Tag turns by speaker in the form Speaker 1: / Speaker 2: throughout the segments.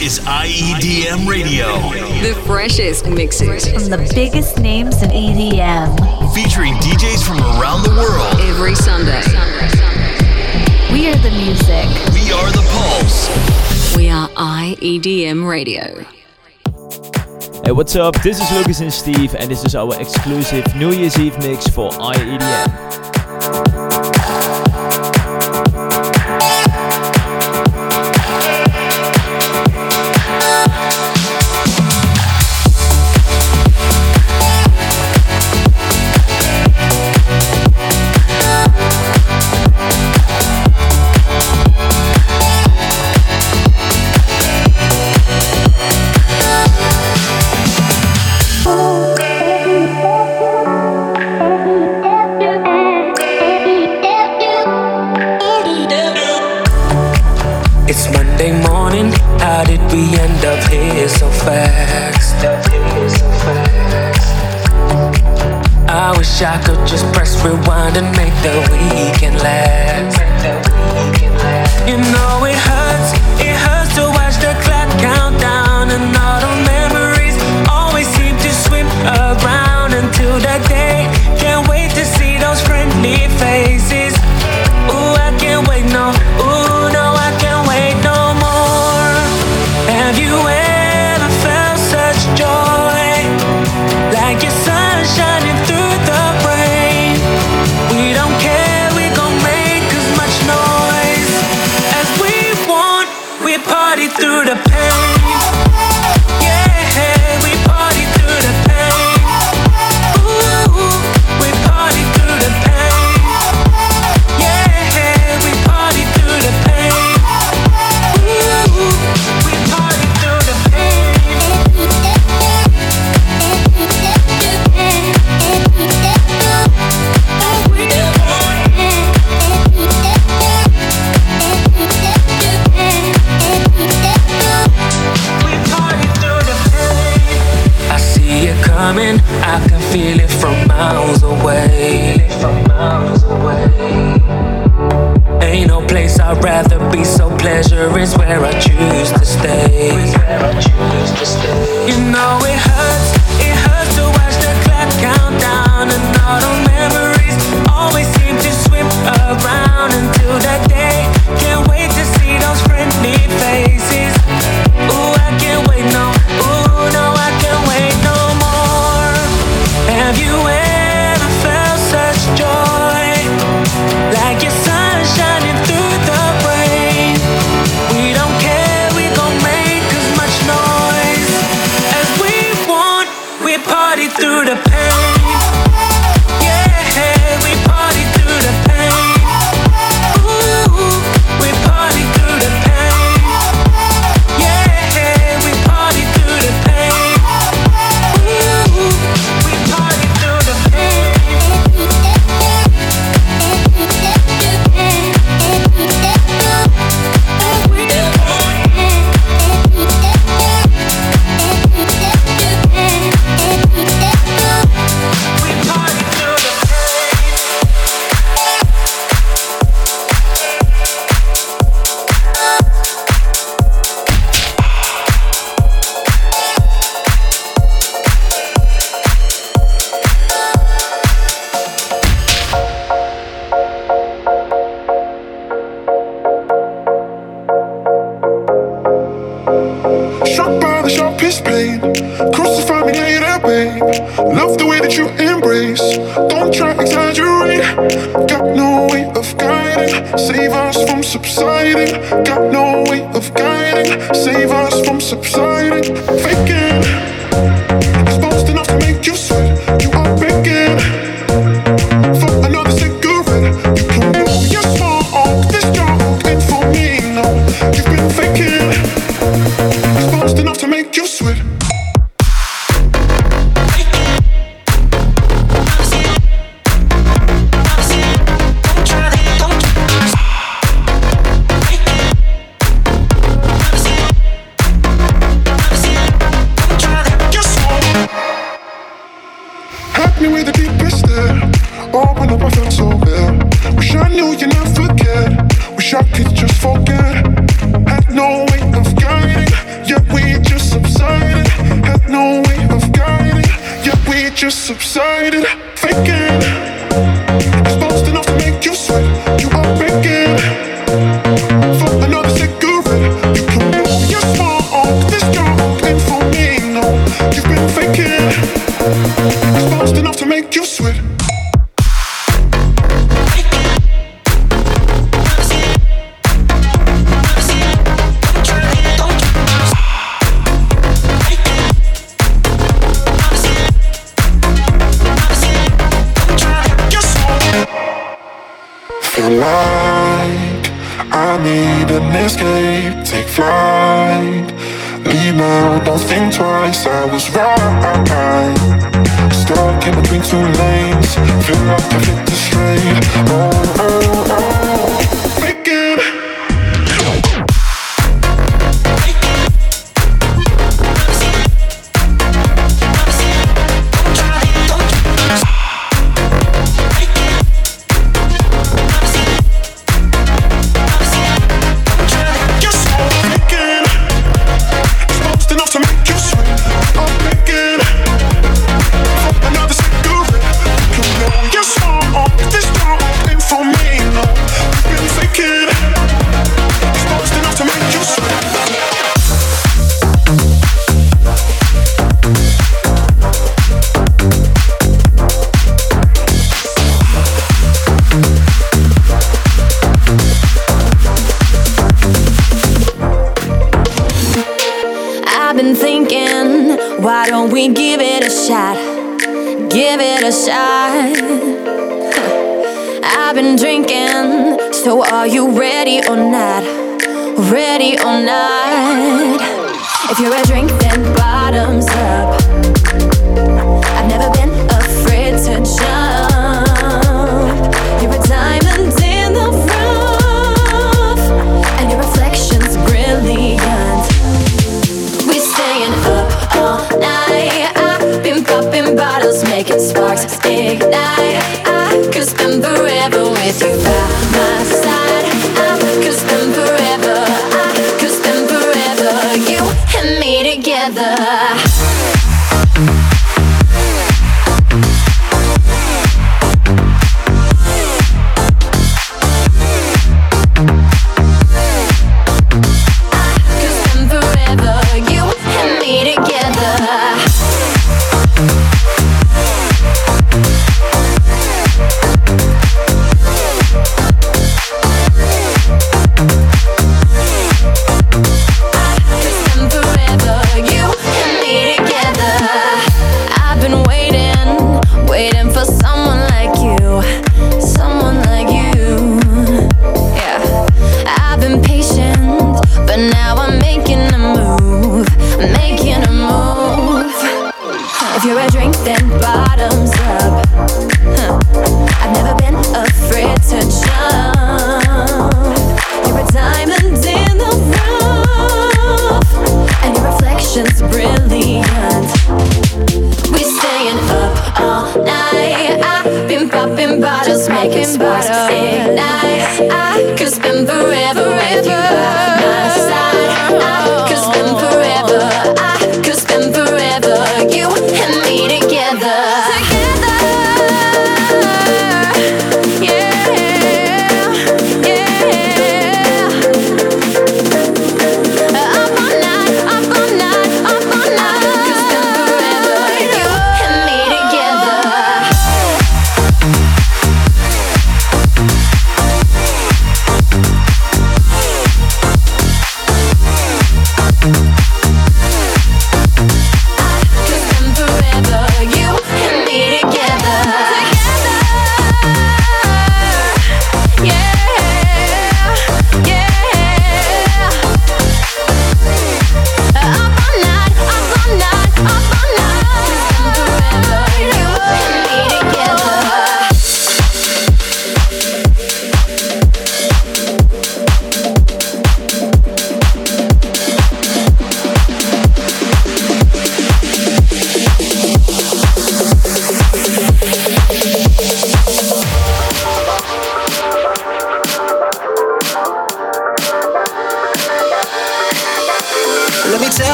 Speaker 1: is IEDM Radio.
Speaker 2: The freshest mixes
Speaker 3: from the biggest names in EDM.
Speaker 1: Featuring DJs from around the world.
Speaker 2: Every Sunday.
Speaker 3: We are the music.
Speaker 1: We are the pulse.
Speaker 2: We are IEDM Radio.
Speaker 4: Hey, what's up? This is Lucas and Steve, and this is our exclusive New Year's Eve mix for IEDM.
Speaker 5: feel like I need an escape. Take flight. Leave now, don't think twice. I was right. Stuck in between two lanes. Feel like I hit the straight. oh, oh. oh.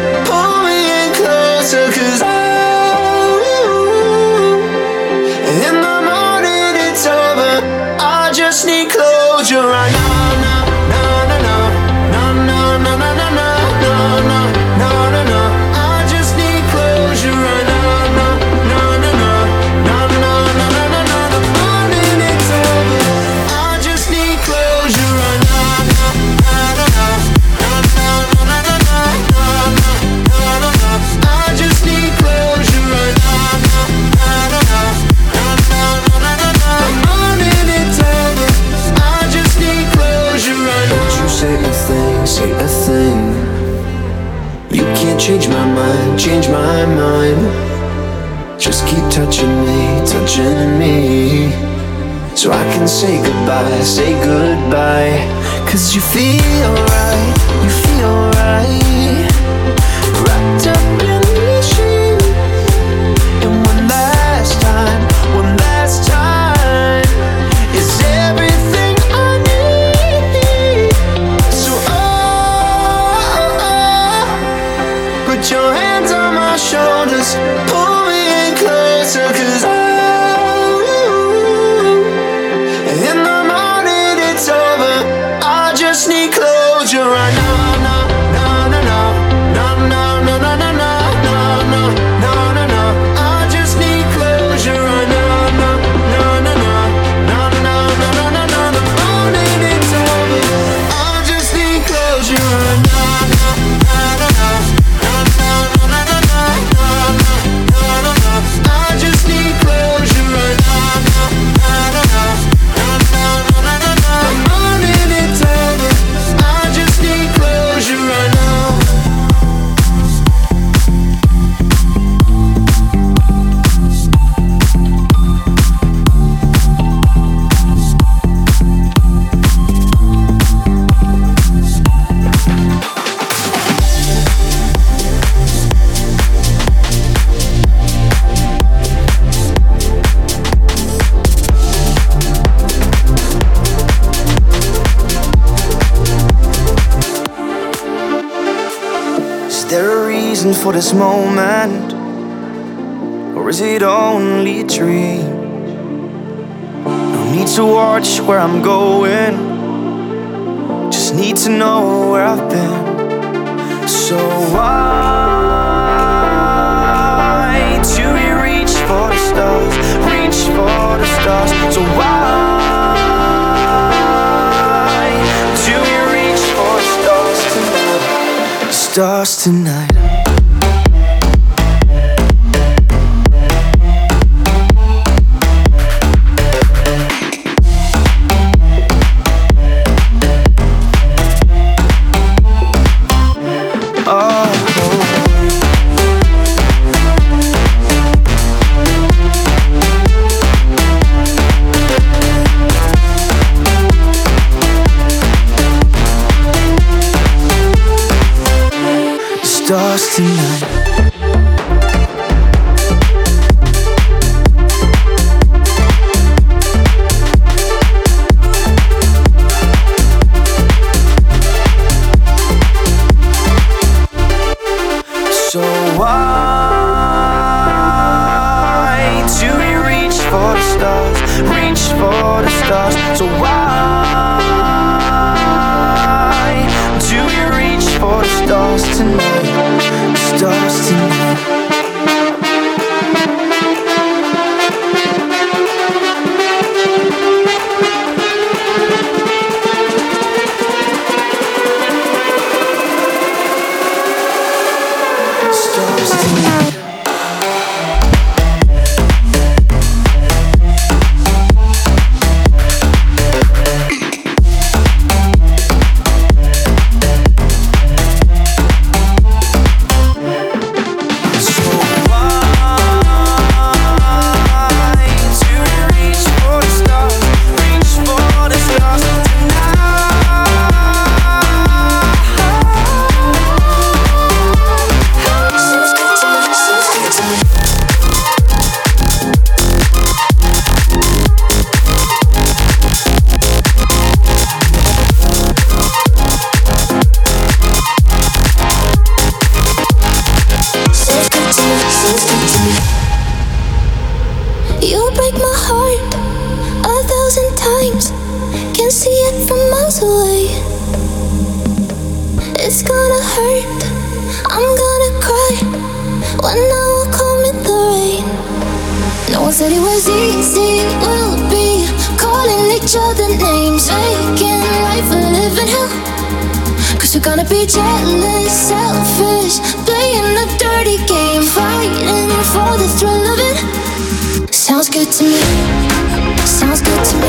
Speaker 6: Oh. and say goodbye, say goodbye. Cause you feel right, you feel right. for this moment? Or is it only a dream? No need to watch where I'm going, just need to know where I've been. So why do we reach for the stars? Reach for the stars. So why do we reach for the stars tonight? Stars tonight.
Speaker 5: To me. Sounds good to me.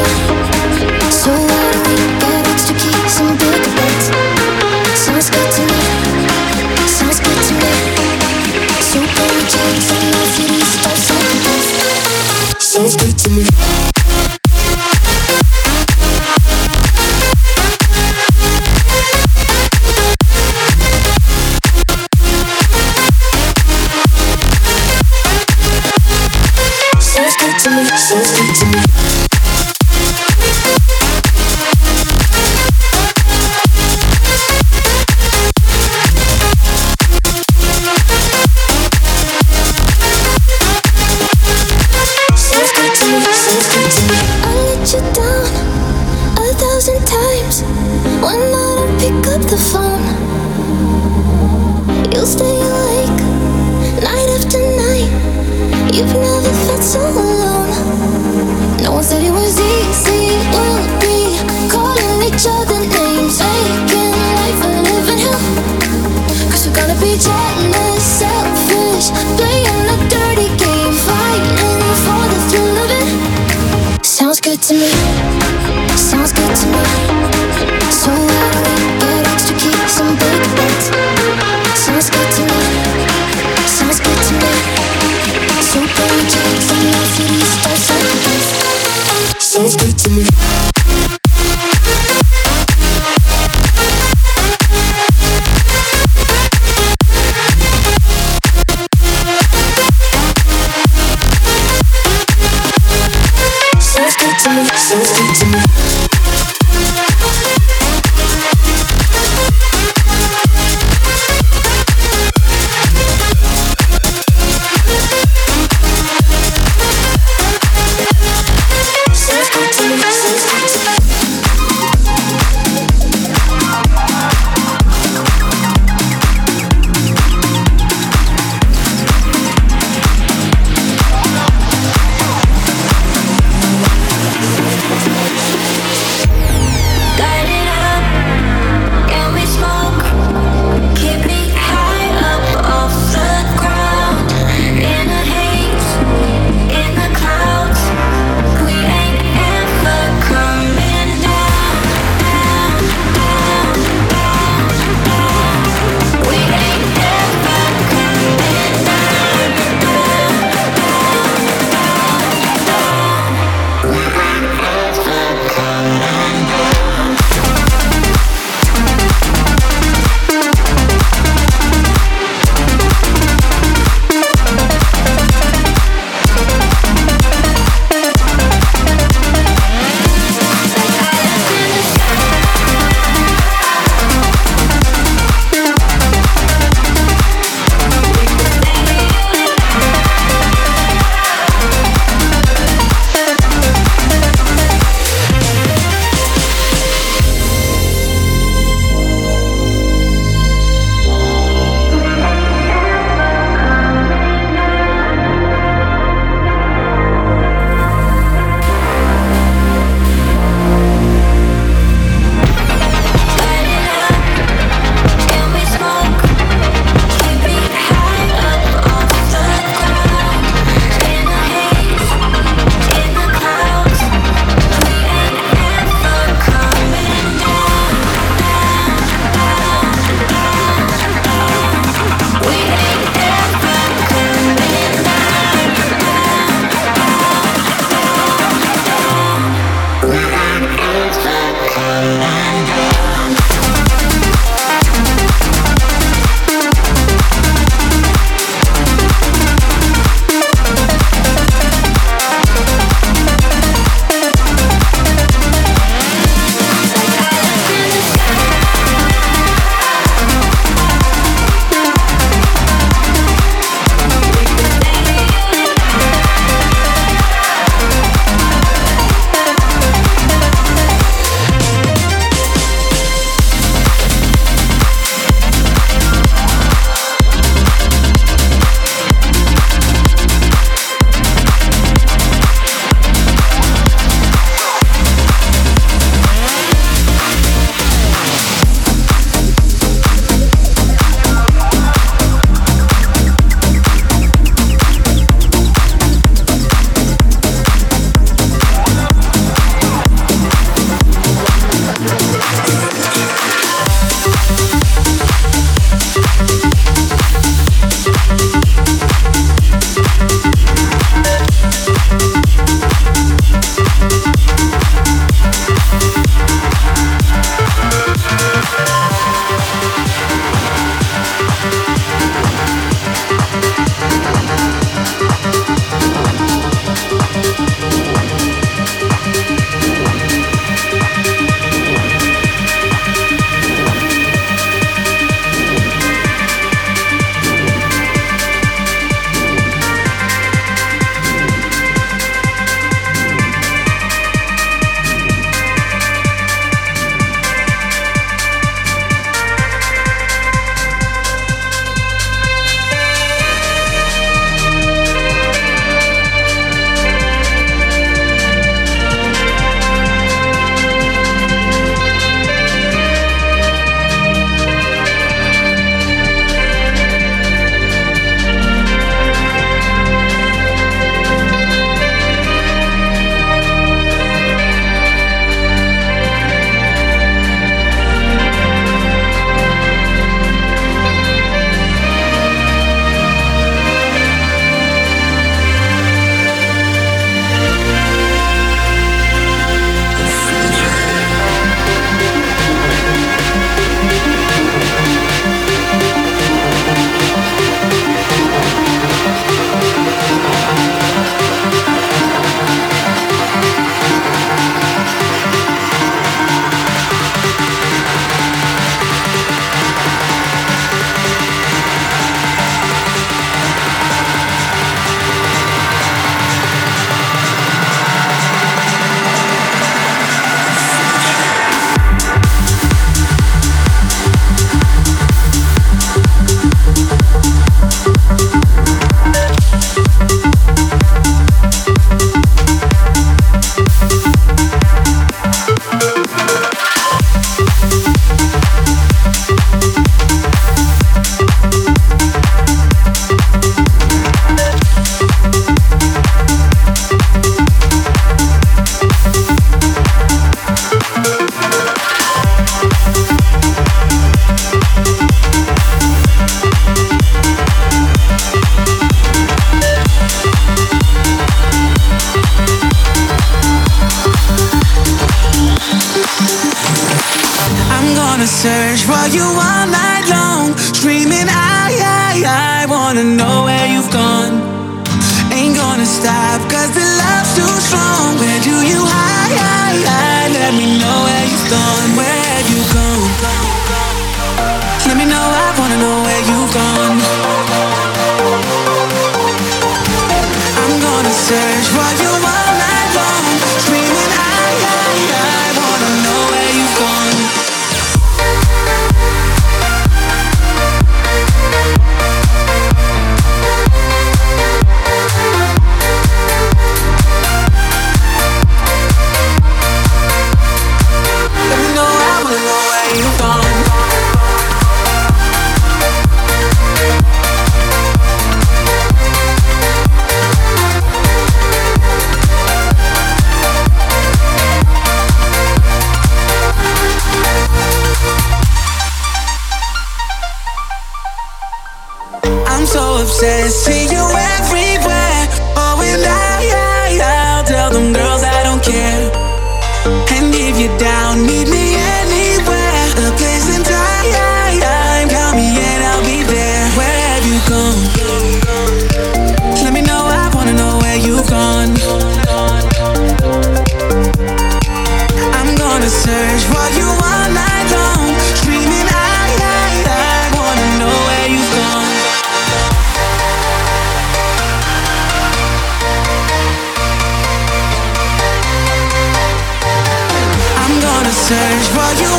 Speaker 5: You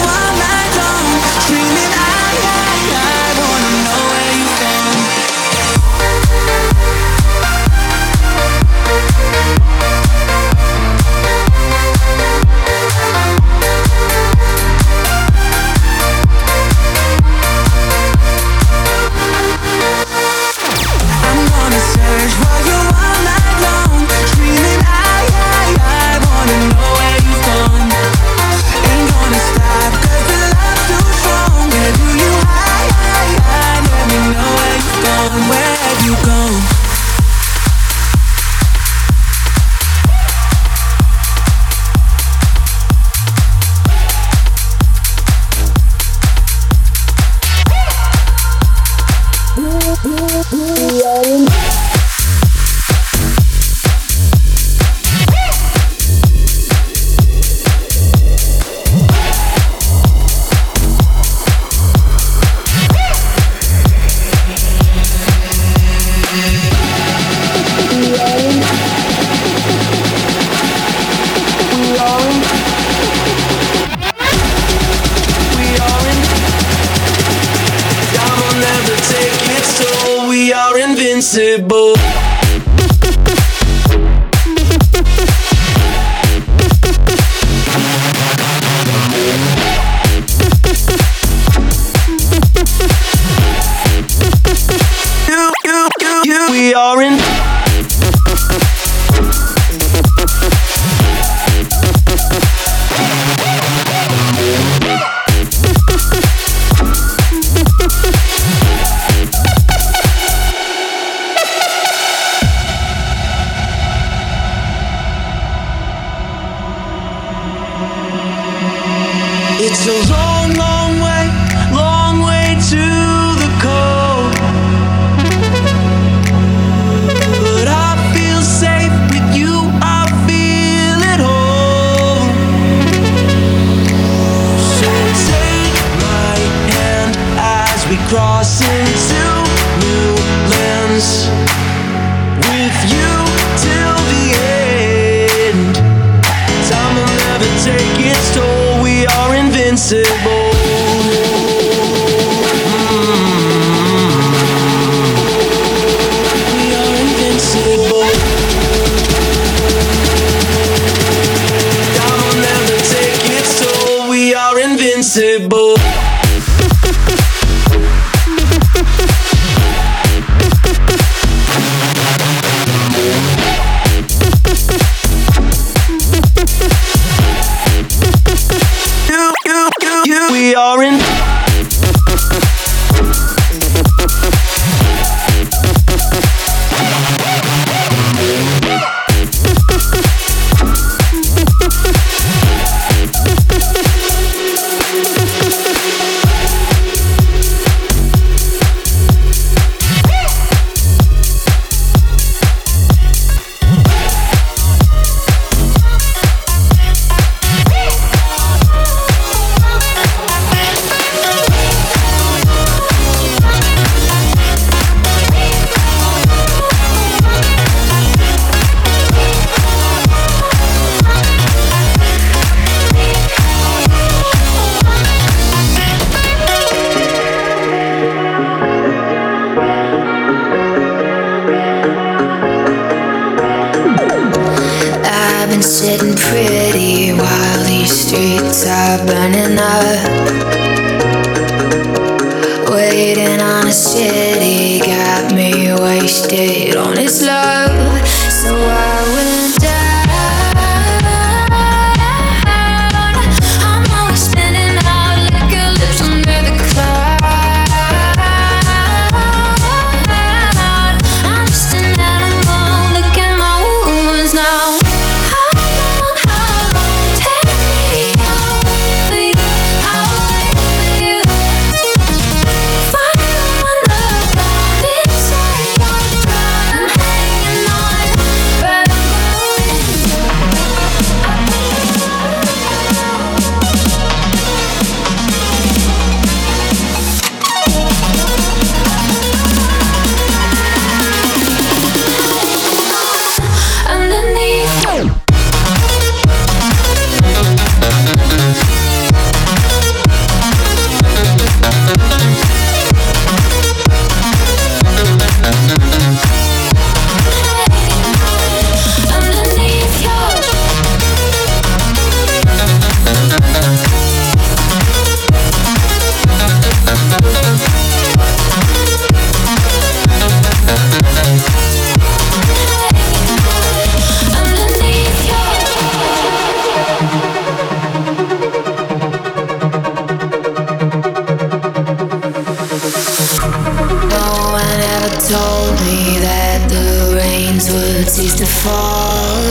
Speaker 5: fall.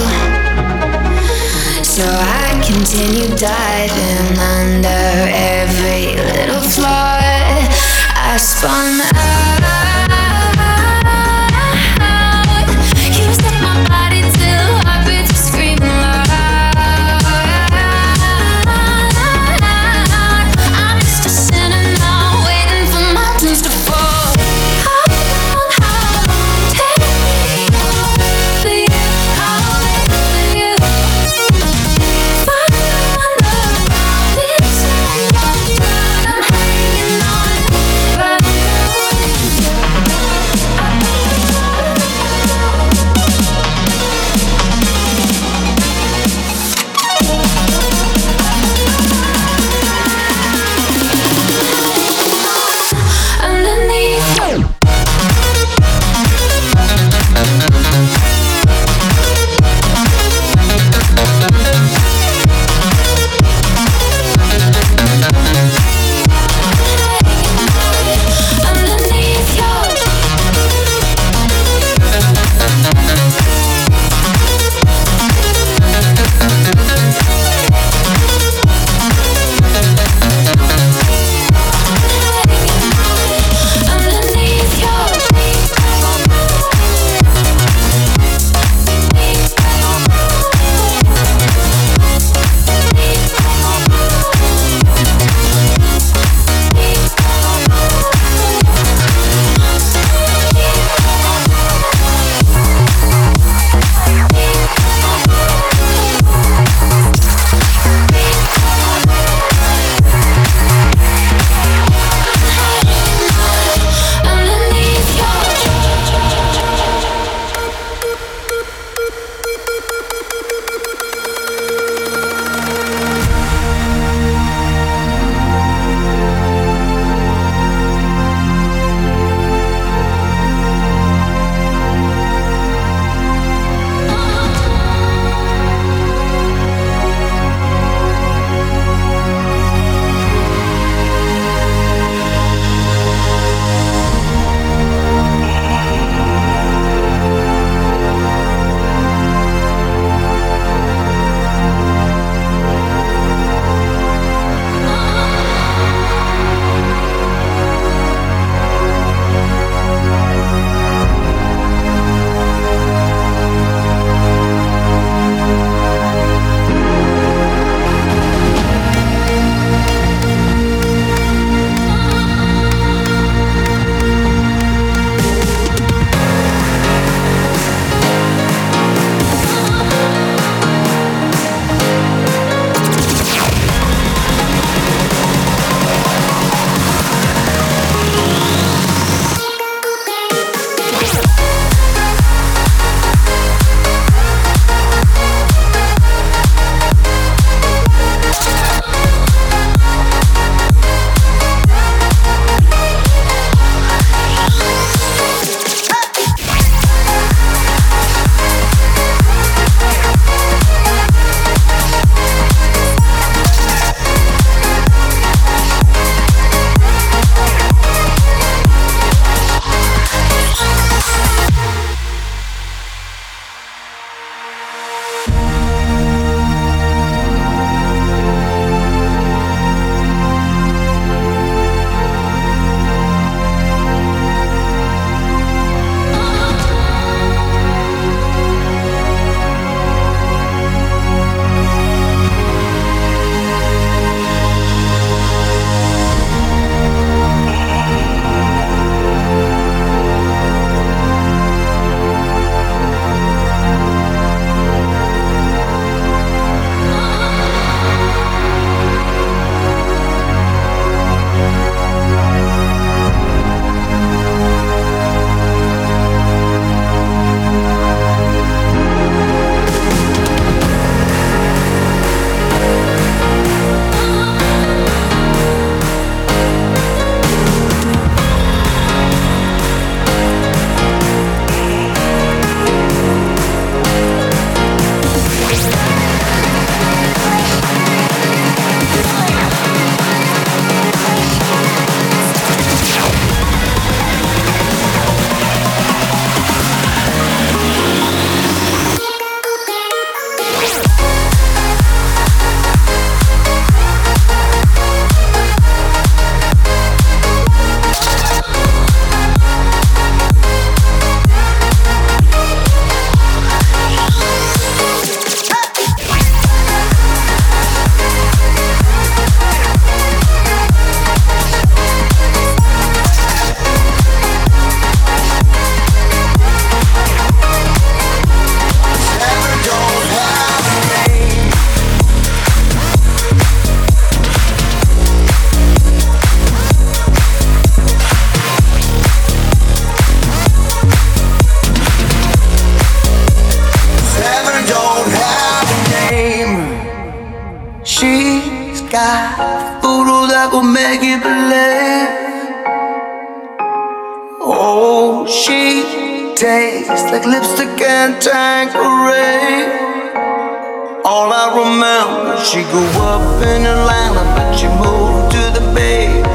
Speaker 5: So I continue diving under every little flaw. I spun out.
Speaker 6: and Tanqueray. All I remember, she grew up in Atlanta, but she moved to the Bay.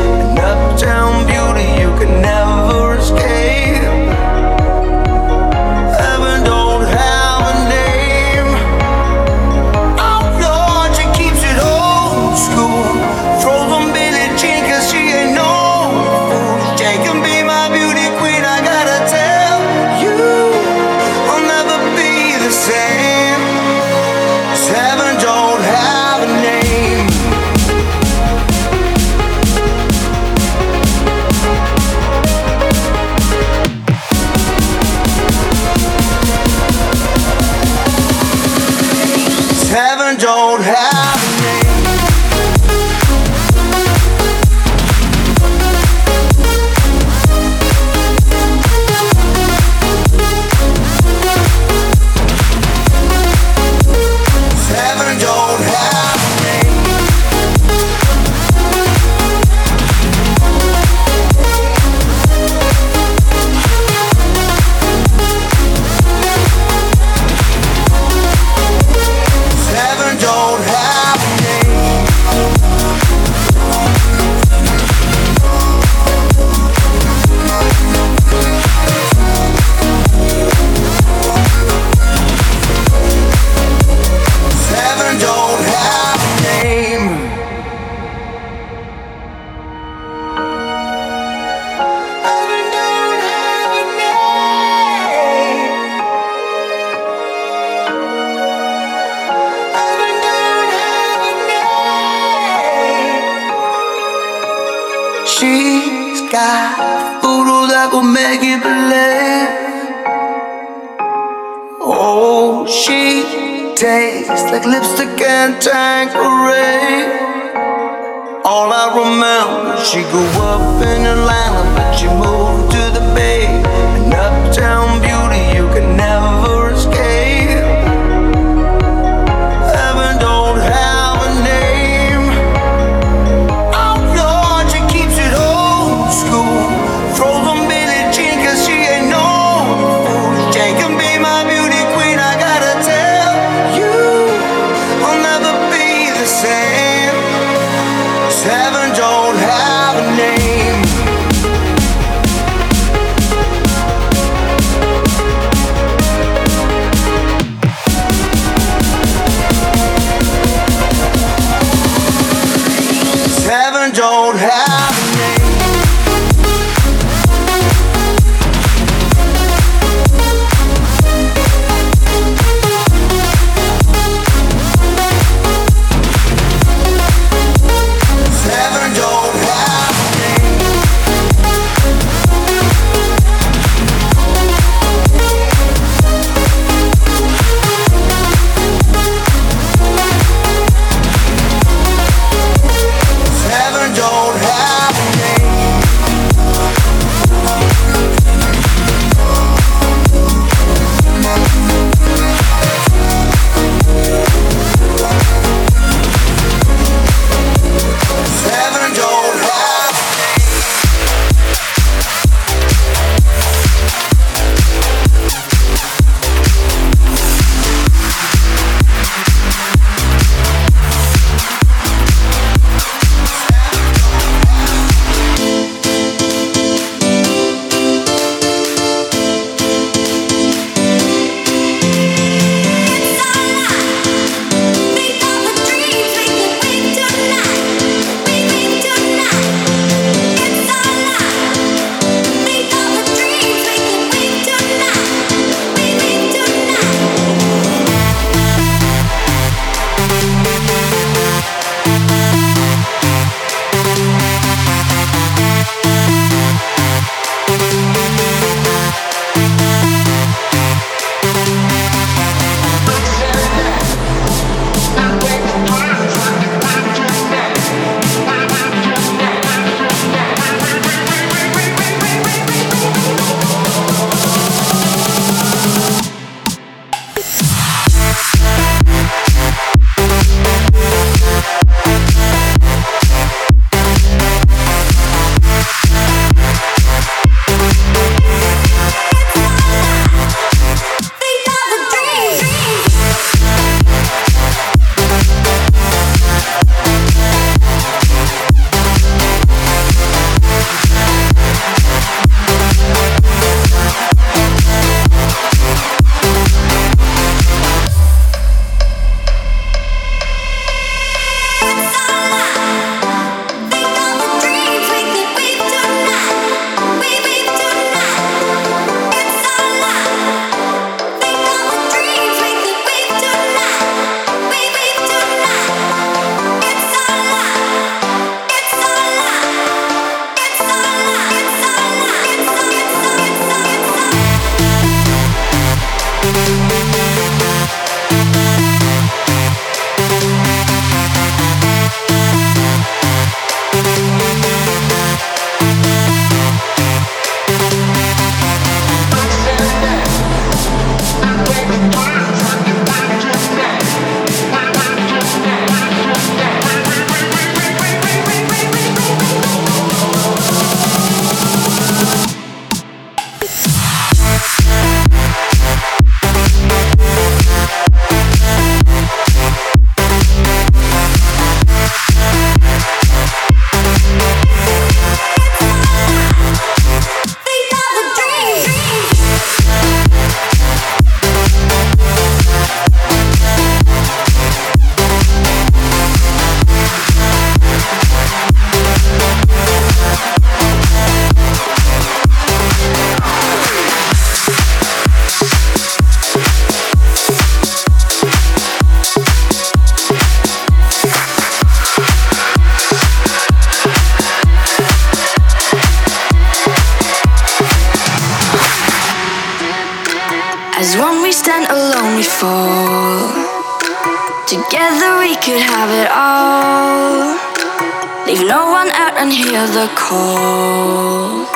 Speaker 5: One out and hear the call.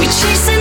Speaker 5: We chase it